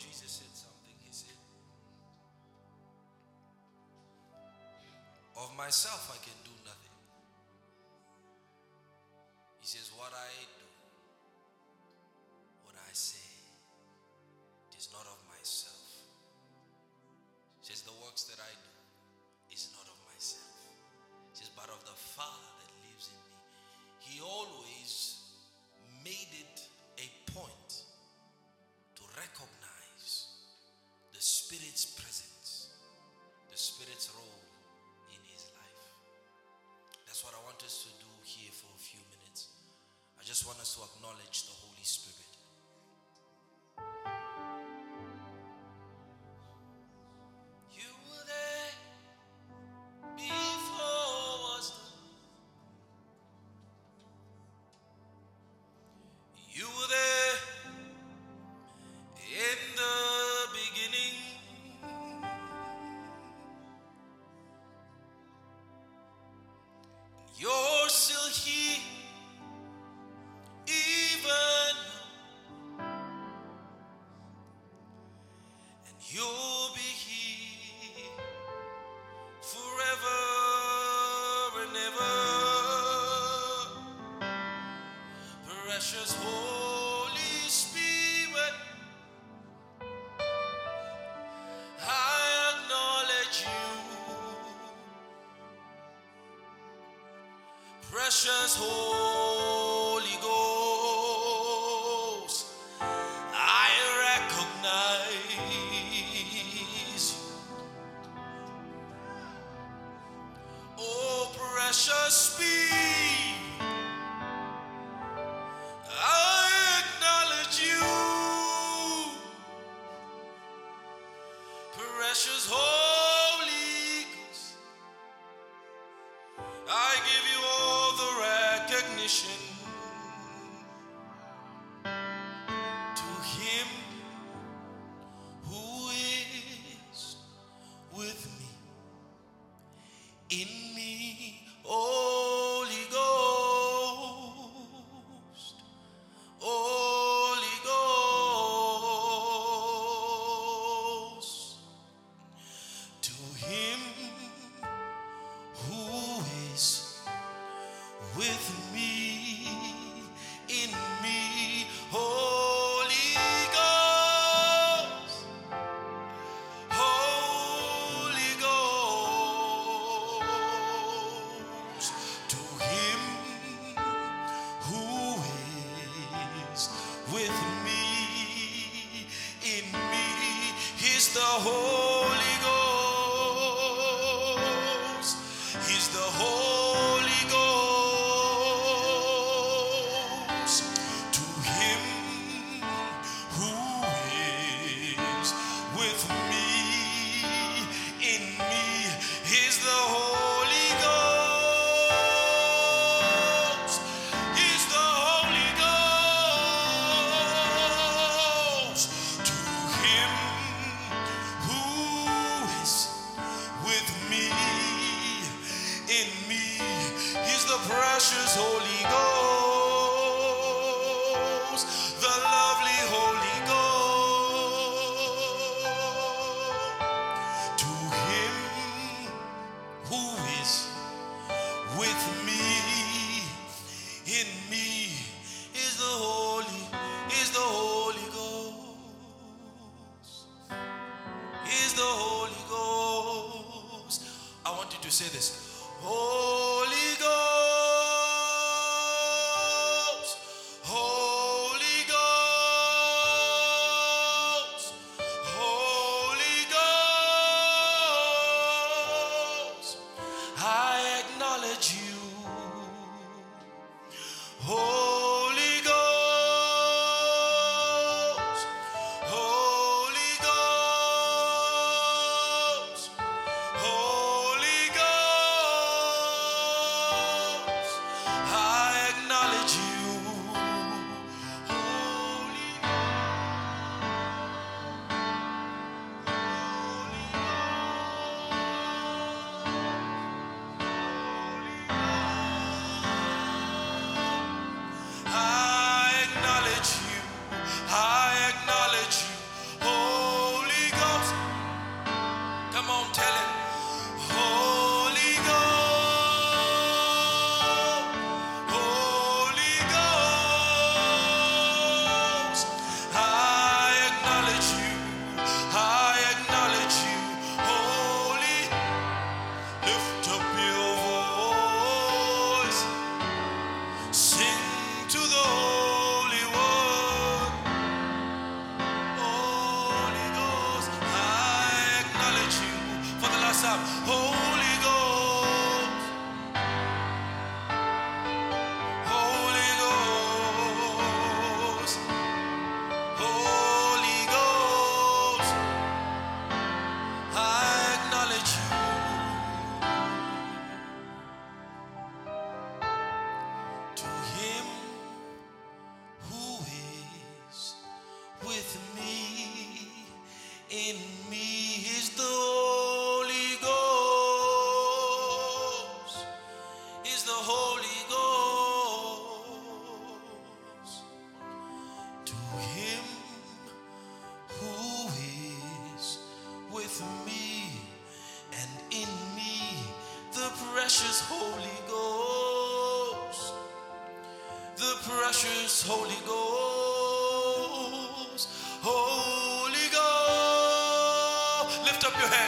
Jesus said something. He said, Of myself I can do nothing.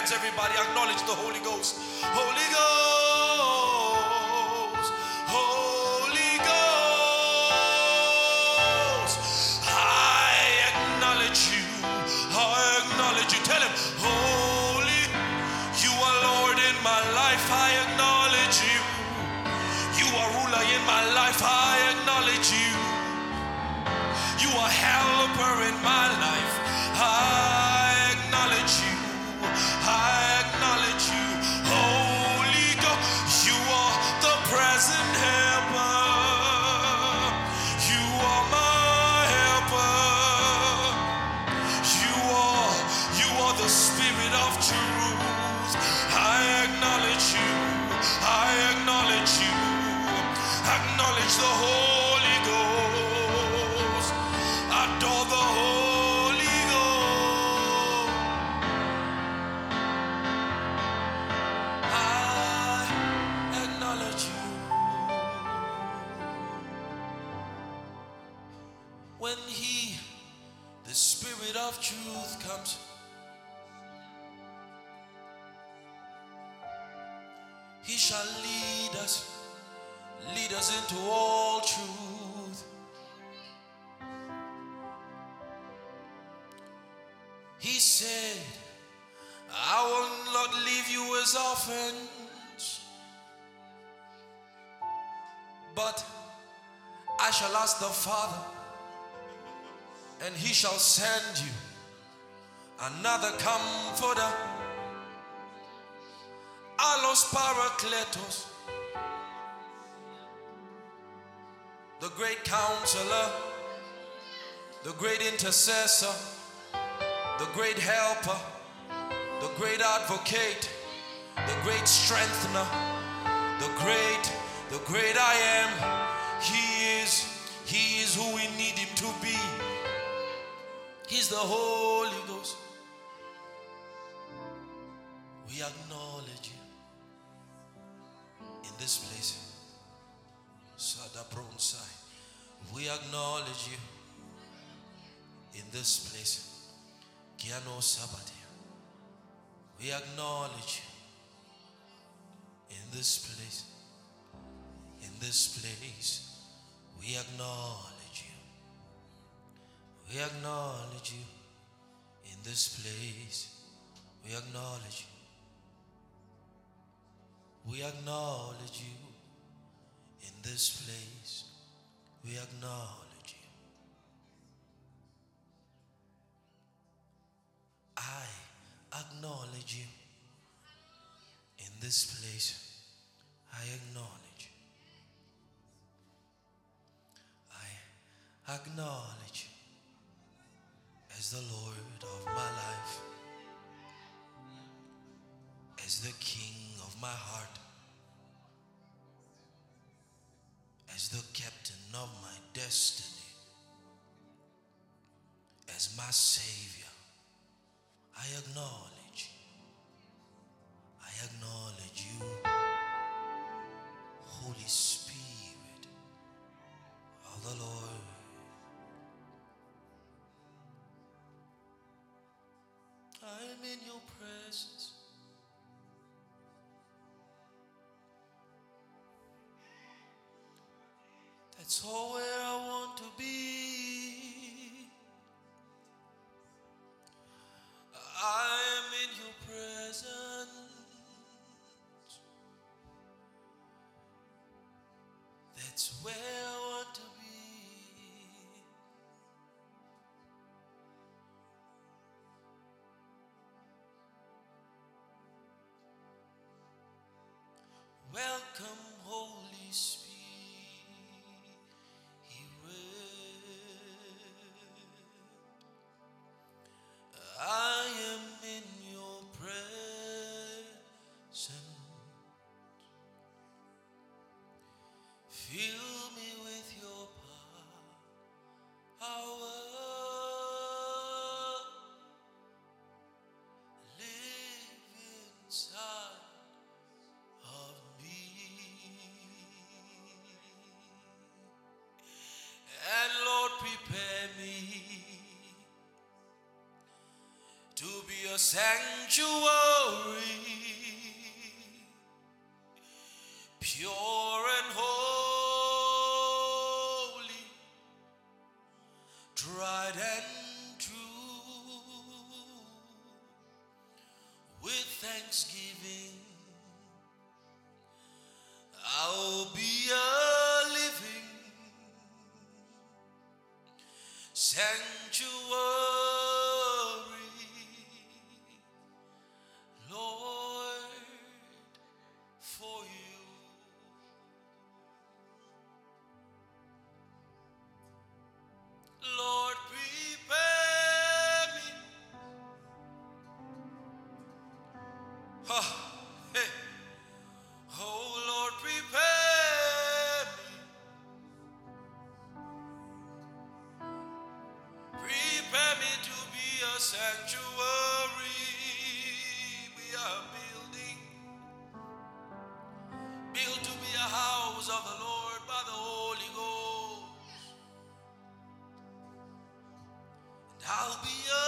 Hands, everybody. Acknowledge the Holy Ghost. Holy Ghost. Of truth, comes. He shall lead us, lead us into all truth. He said, I will not leave you as orphans, but I shall ask the Father, and he shall send you another comforter. Allos Parakletos, the great counselor, the great intercessor, the great helper, the great advocate, the great strengthener, the great, the great I am. He is, He is who we need Him to be. He's the Holy Ghost. We acknowledge you in this place. Sada Bronsai. We acknowledge you in this place. Kiano Sabbatia. We acknowledge you in this place. In this place. We acknowledge. We acknowledge you in this place. We acknowledge you. We acknowledge you in this place. We acknowledge you. I acknowledge you in this place. I acknowledge. You. I acknowledge you as the Lord of my life, as the King of my heart, as the captain of my destiny, as my Savior. I acknowledge. I acknowledge you, Holy Spirit of the Lord. That's sanctuary, I'll be a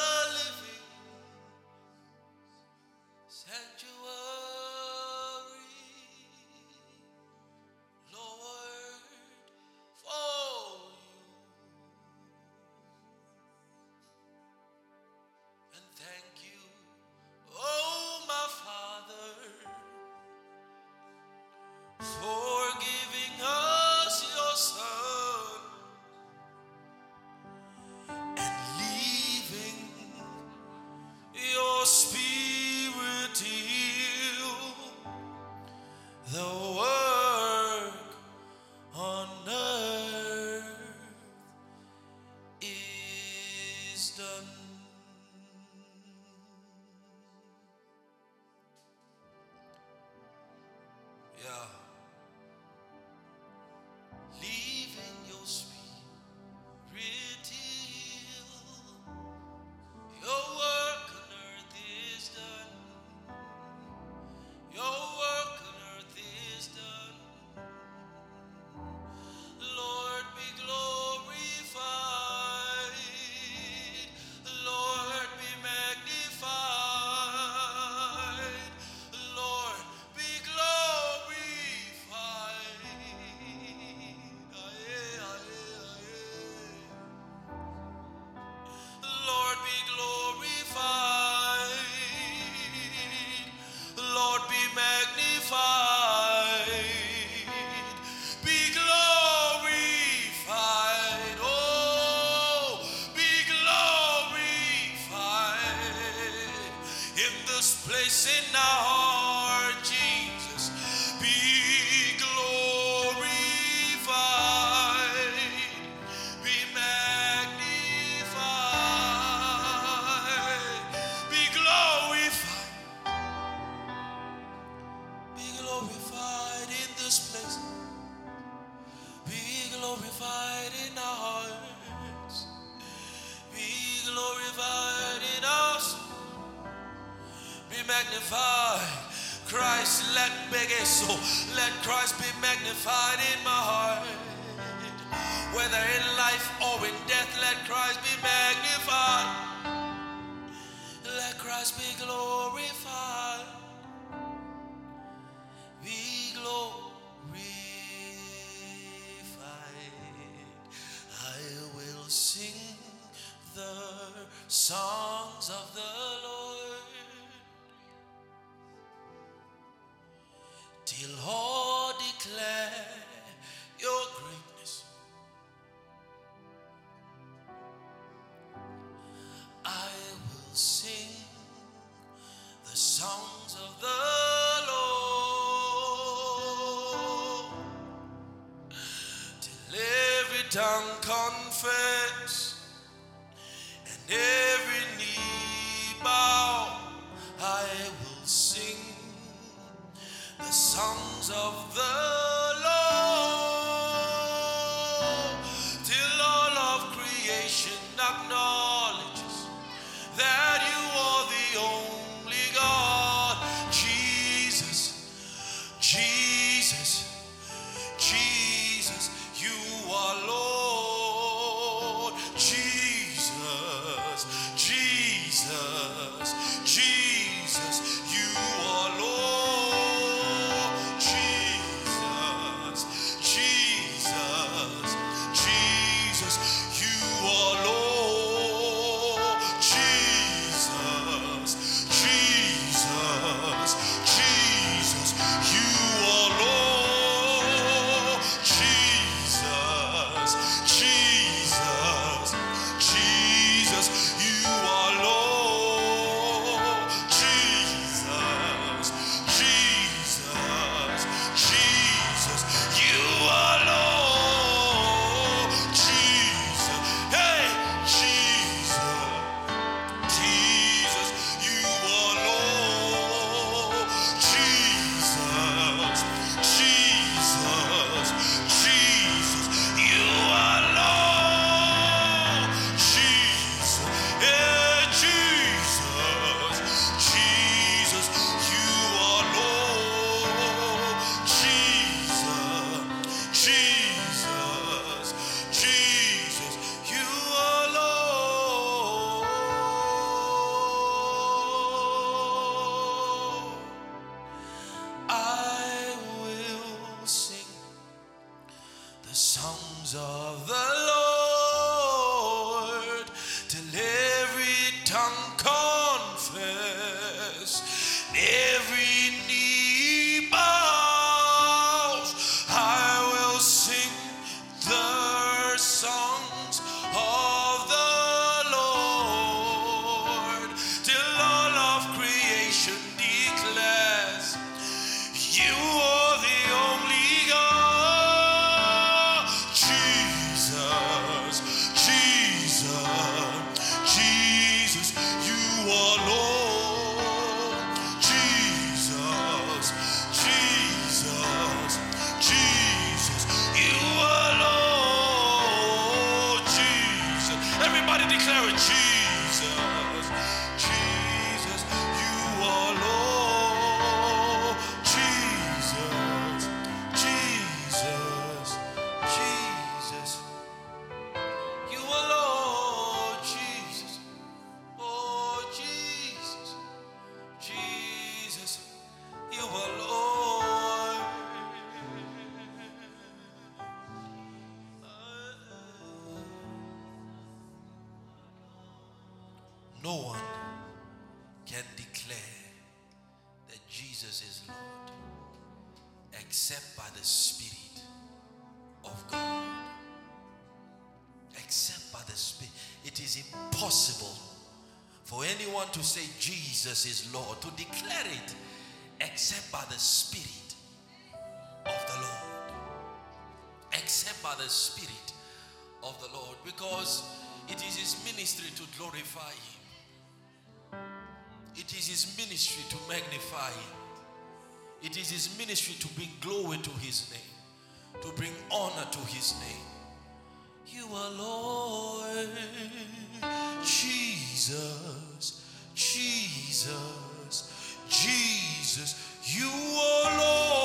confess no one can declare that Jesus is Lord except by the Spirit of God. Except by the Spirit. It is impossible for anyone to say Jesus is Lord, to declare it, except by the Spirit of the Lord. Except by the Spirit of the Lord. Because it is His ministry to glorify Him. It is his ministry to magnify him. It is his ministry to bring glory to his name, to bring honor to his name. You are Lord Jesus, Jesus, Jesus. You are Lord.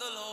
the Lord.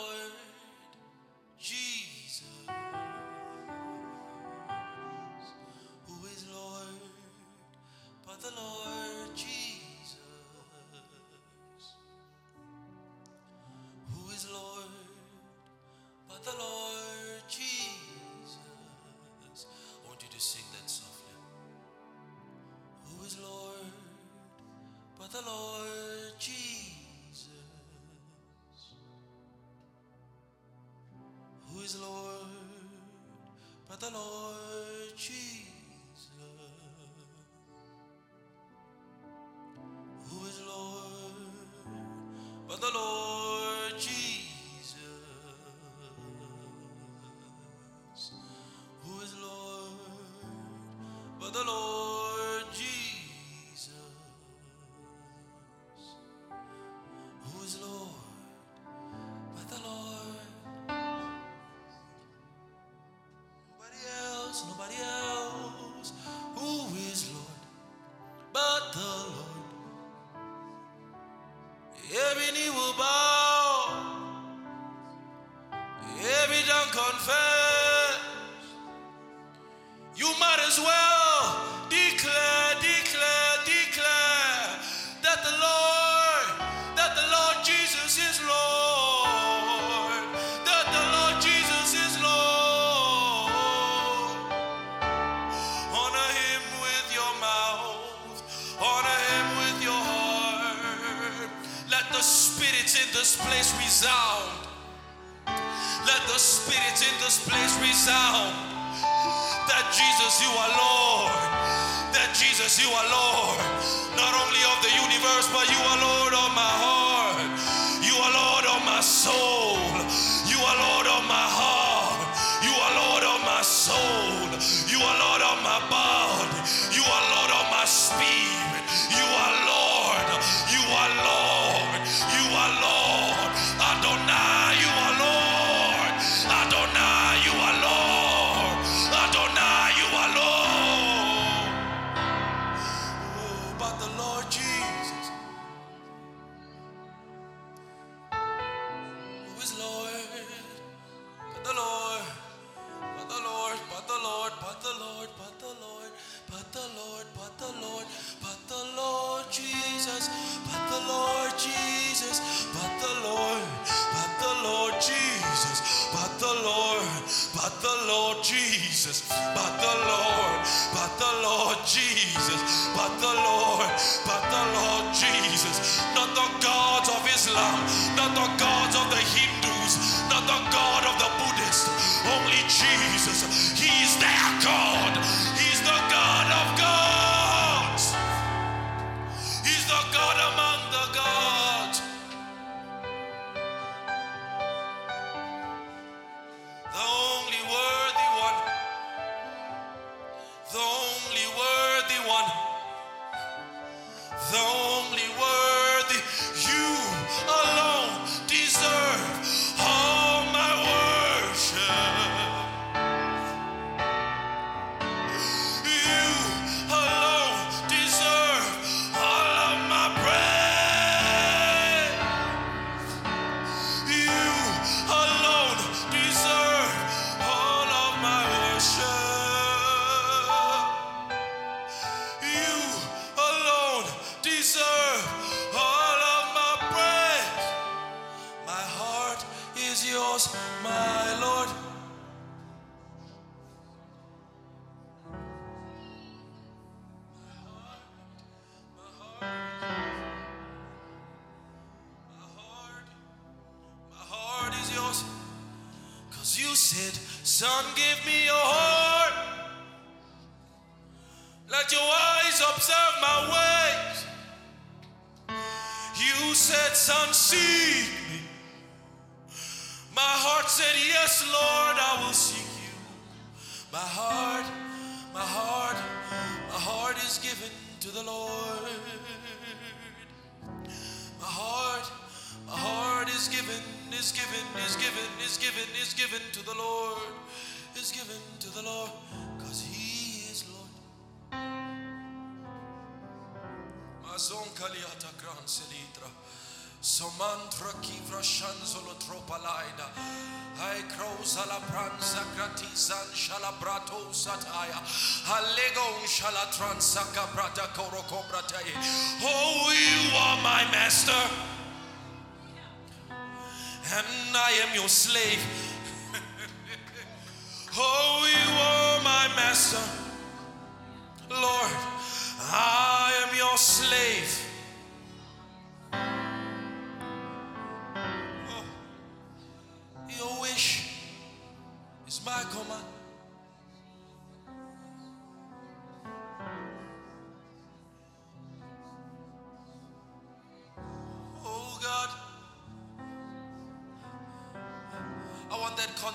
ಮೊದಲು Jesus, you are Lord. Not only of the universe, but you are Lord of my said, Son, is given, is given, is given, is given to the Lord. Is given to the Lord, because He is Lord. Mazon kaliata gran selitra. Somantra kivra shanzolo tropalaida. I crows ala pranza gratizan shalabrato sataya. Alego shala transaka brata koroko brataye. Oh, you are my master. And I am your slave. oh, you are my master. Lord, I am your slave. Oh, your wish is my command.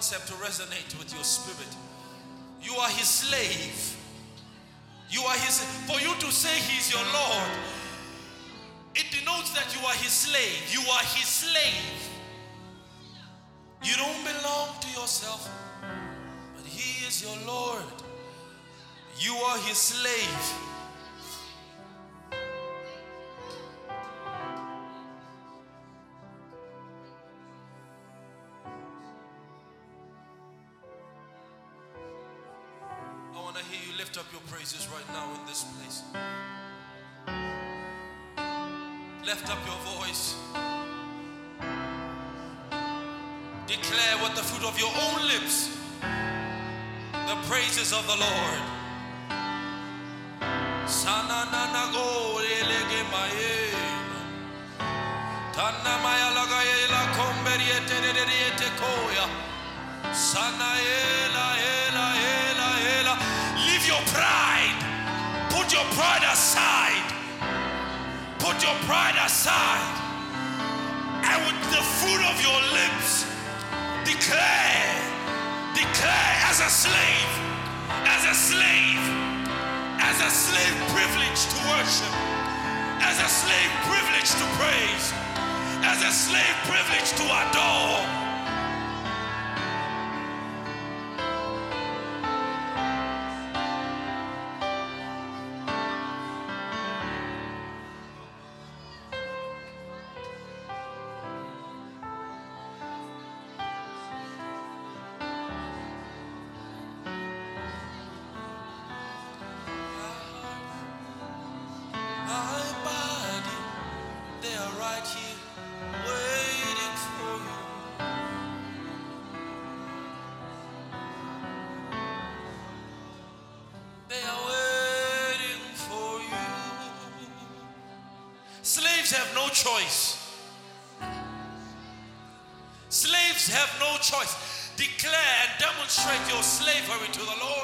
Concept to resonate with your spirit. You are his slave. You are his, for you to say he's your Lord, it denotes that you are his slave. You are his slave. You don't belong to yourself, but he is your Lord. You are his slave. Want to hear you lift up your praises right now in this place. Lift up your voice. Declare with the fruit of your own lips the praises of the Lord. Sana na na go elege mae. Tana maya laga ela komberiete de de de te koya. Sanaela, pride aside. And with the fruit of your lips, declare, declare as a slave, as a slave, as a slave privilege to worship, as a slave privilege to praise, as a slave privilege to adore. Slaves have no choice. Declare and demonstrate your slavery to the Lord.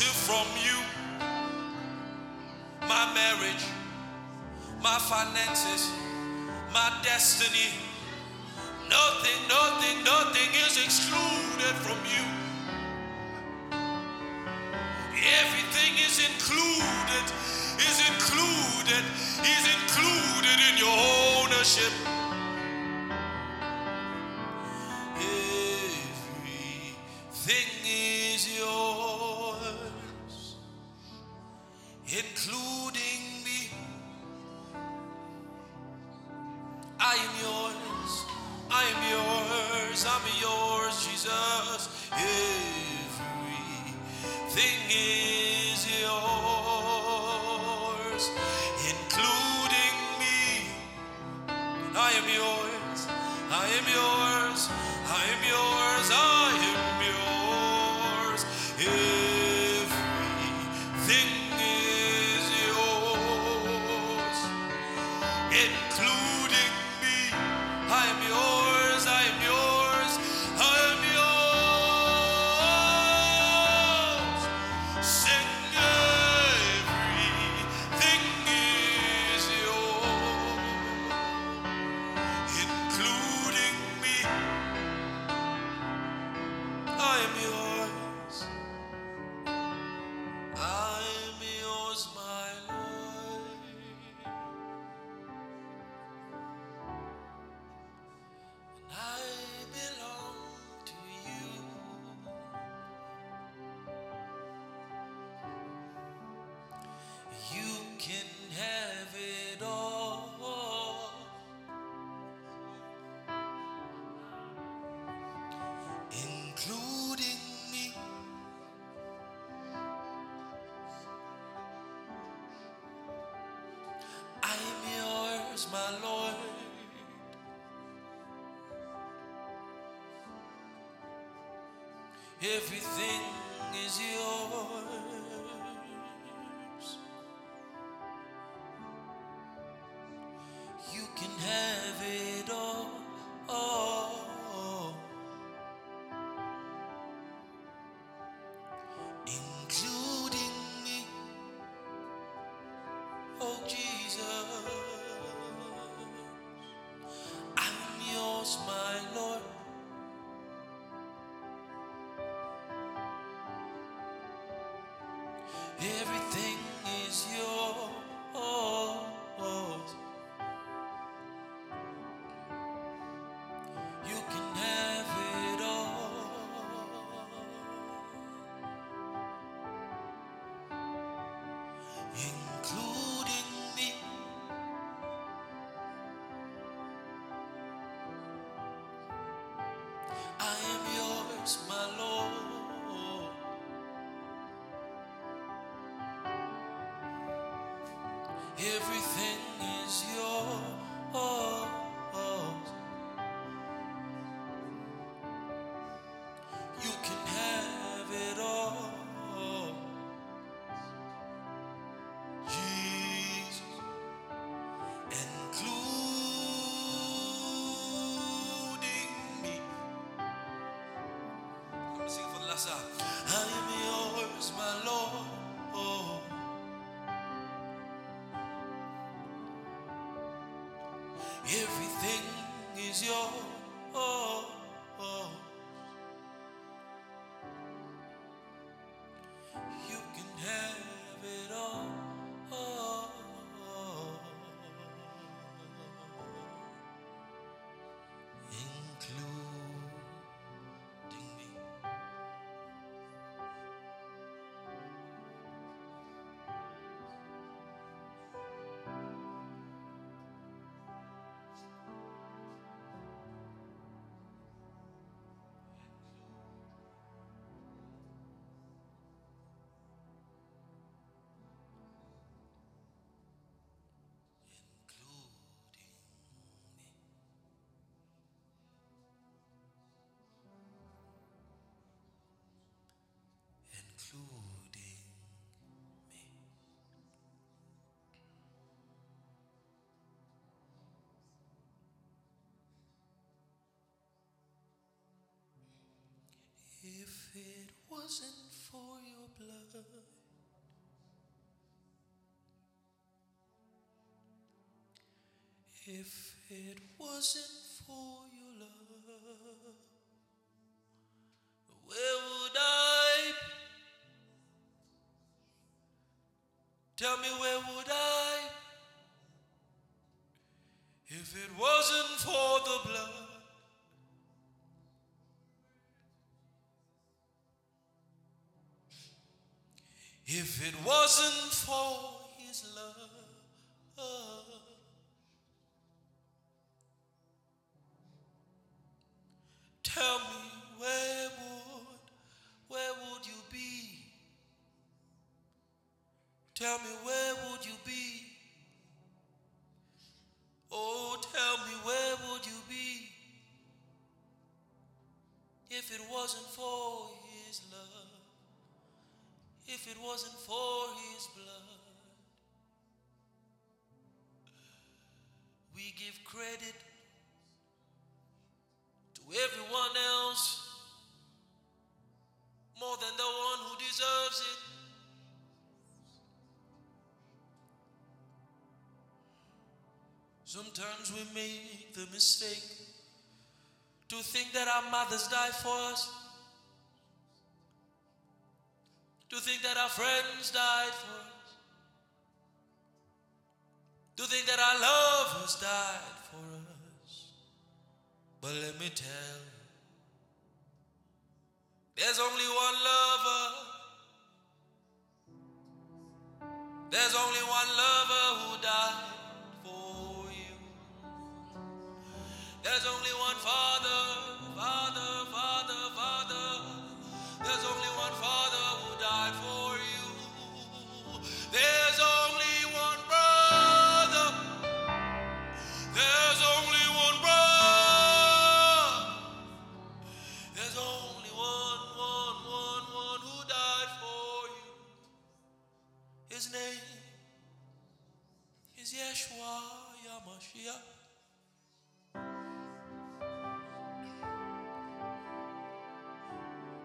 Exclusive from you. My marriage, my finances, my destiny. Nothing, nothing, nothing is excluded from you. Everything is included, is included, is included in your ownership. Yours, If it wasn't for your blood, if it wasn't for your love, where would I? Tell me where would If it wasn't for his love, tell me where would, where would you be? Tell me where would you be? Oh, tell me where would you be if it wasn't for his love? If it wasn't for his blood. We give credit to everyone else more than the one who deserves it. Sometimes we make the mistake to think that our mothers died for us. To think that our friends died for us, to think that our lovers died for us. But let me tell you, there's only one lover. There's only one lover who died for you. There's only one father, father, father, father. Mashiach.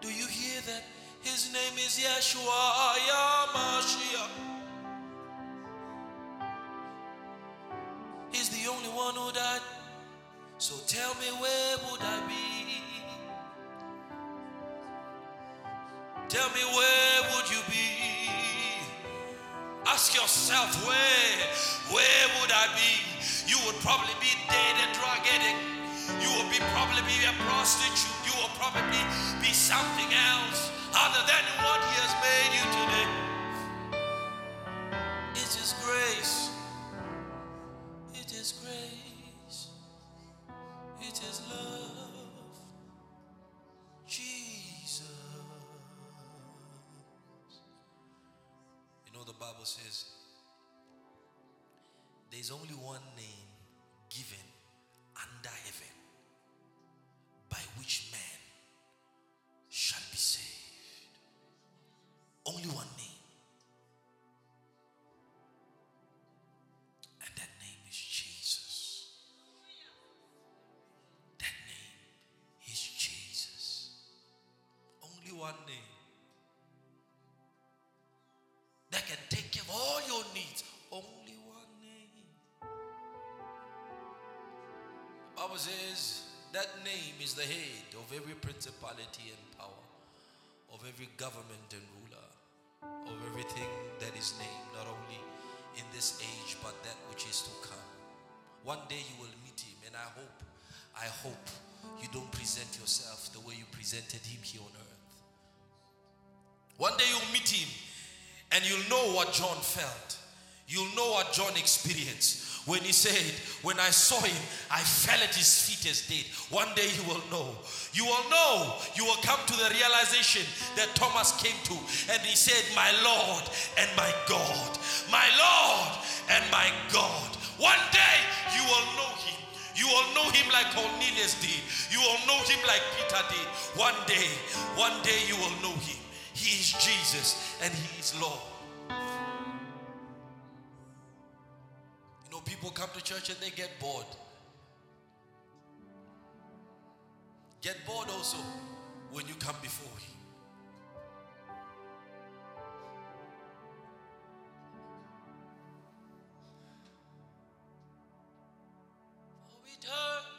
Do you hear that? His name is Yeshua HaMashiach. He's the only one who died. So tell me where would I be? Tell me where would you be? Ask yourself where, where would I be? You would probably be dead and drug addict. You would be probably be a prostitute. You will probably be something else other than what He has made you today. One name that can take care of all your needs. Only one name. The Bible says that name is the head of every principality and power, of every government and ruler, of everything that is named, not only in this age, but that which is to come. One day you will meet him, and I hope, I hope you don't present yourself the way you presented him here on earth. One day you'll meet him and you'll know what John felt. You'll know what John experienced when he said, When I saw him, I fell at his feet as dead. One day you will know. You will know. You will come to the realization that Thomas came to, and he said, My Lord and my God. My Lord and my God. One day you will know him. You will know him like Cornelius did. You will know him like Peter did. One day, one day you will know him. He is Jesus and he is Lord. You know, people come to church and they get bored. Get bored also when you come before him. For eternity.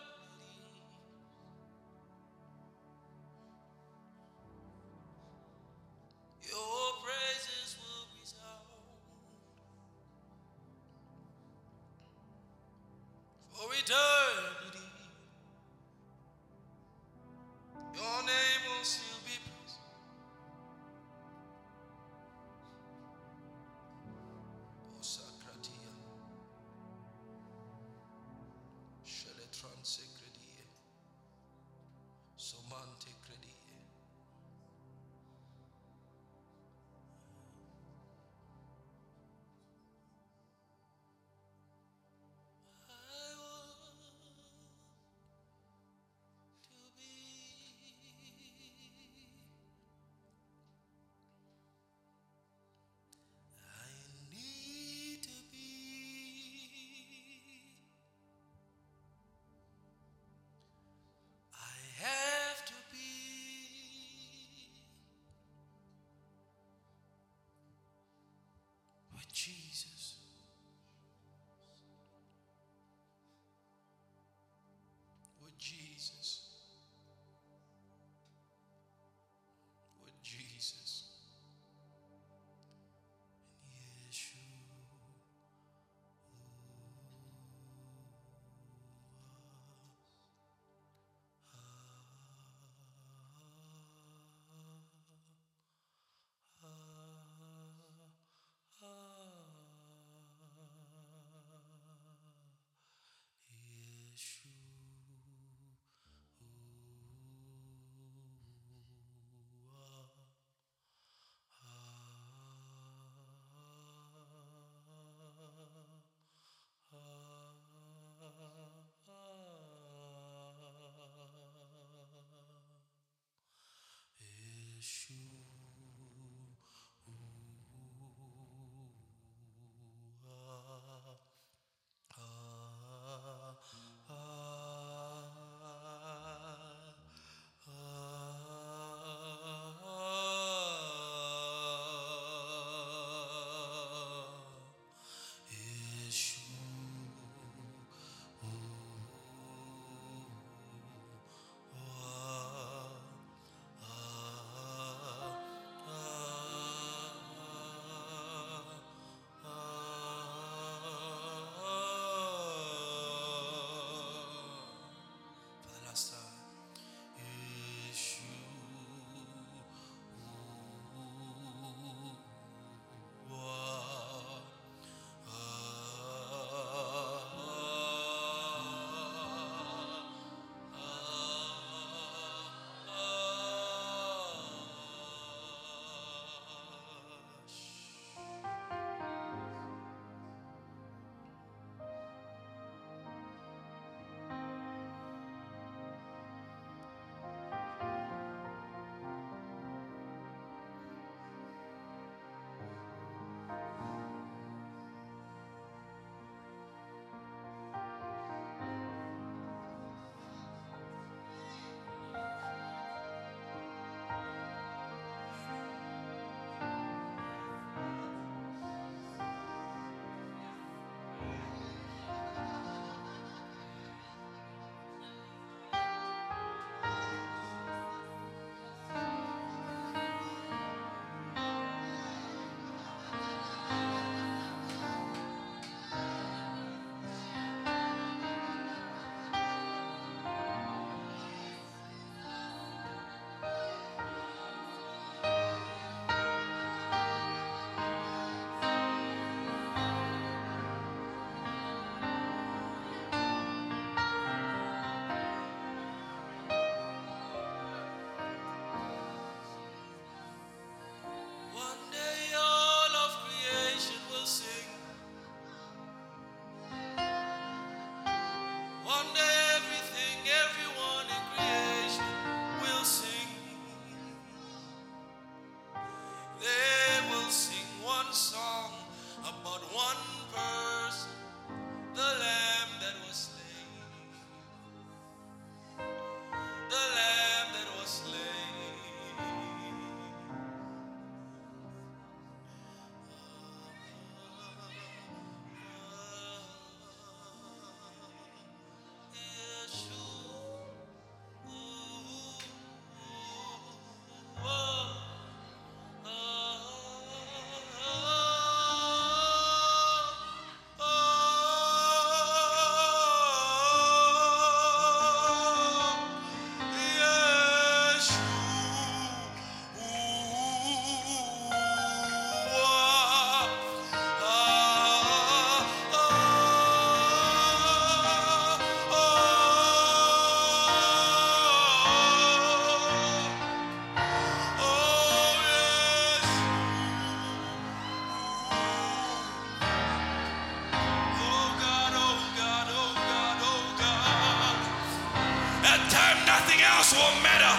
Else will matter.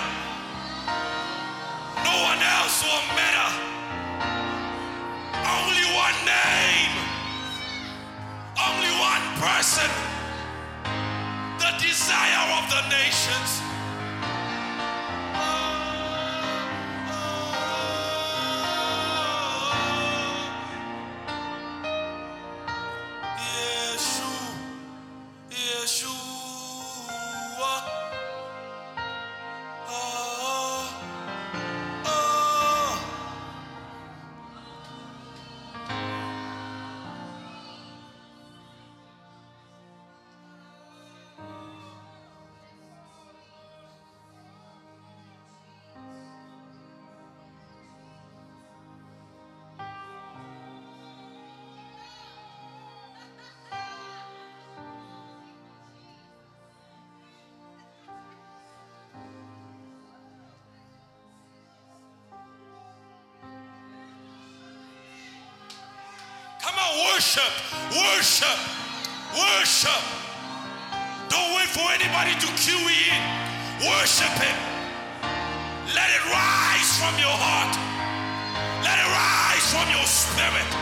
No one else will matter. Only one name. Only one person. The desire of the nations. Worship, worship. Don't wait for anybody to cue you in. Worship Him. Let it rise from your heart. Let it rise from your spirit.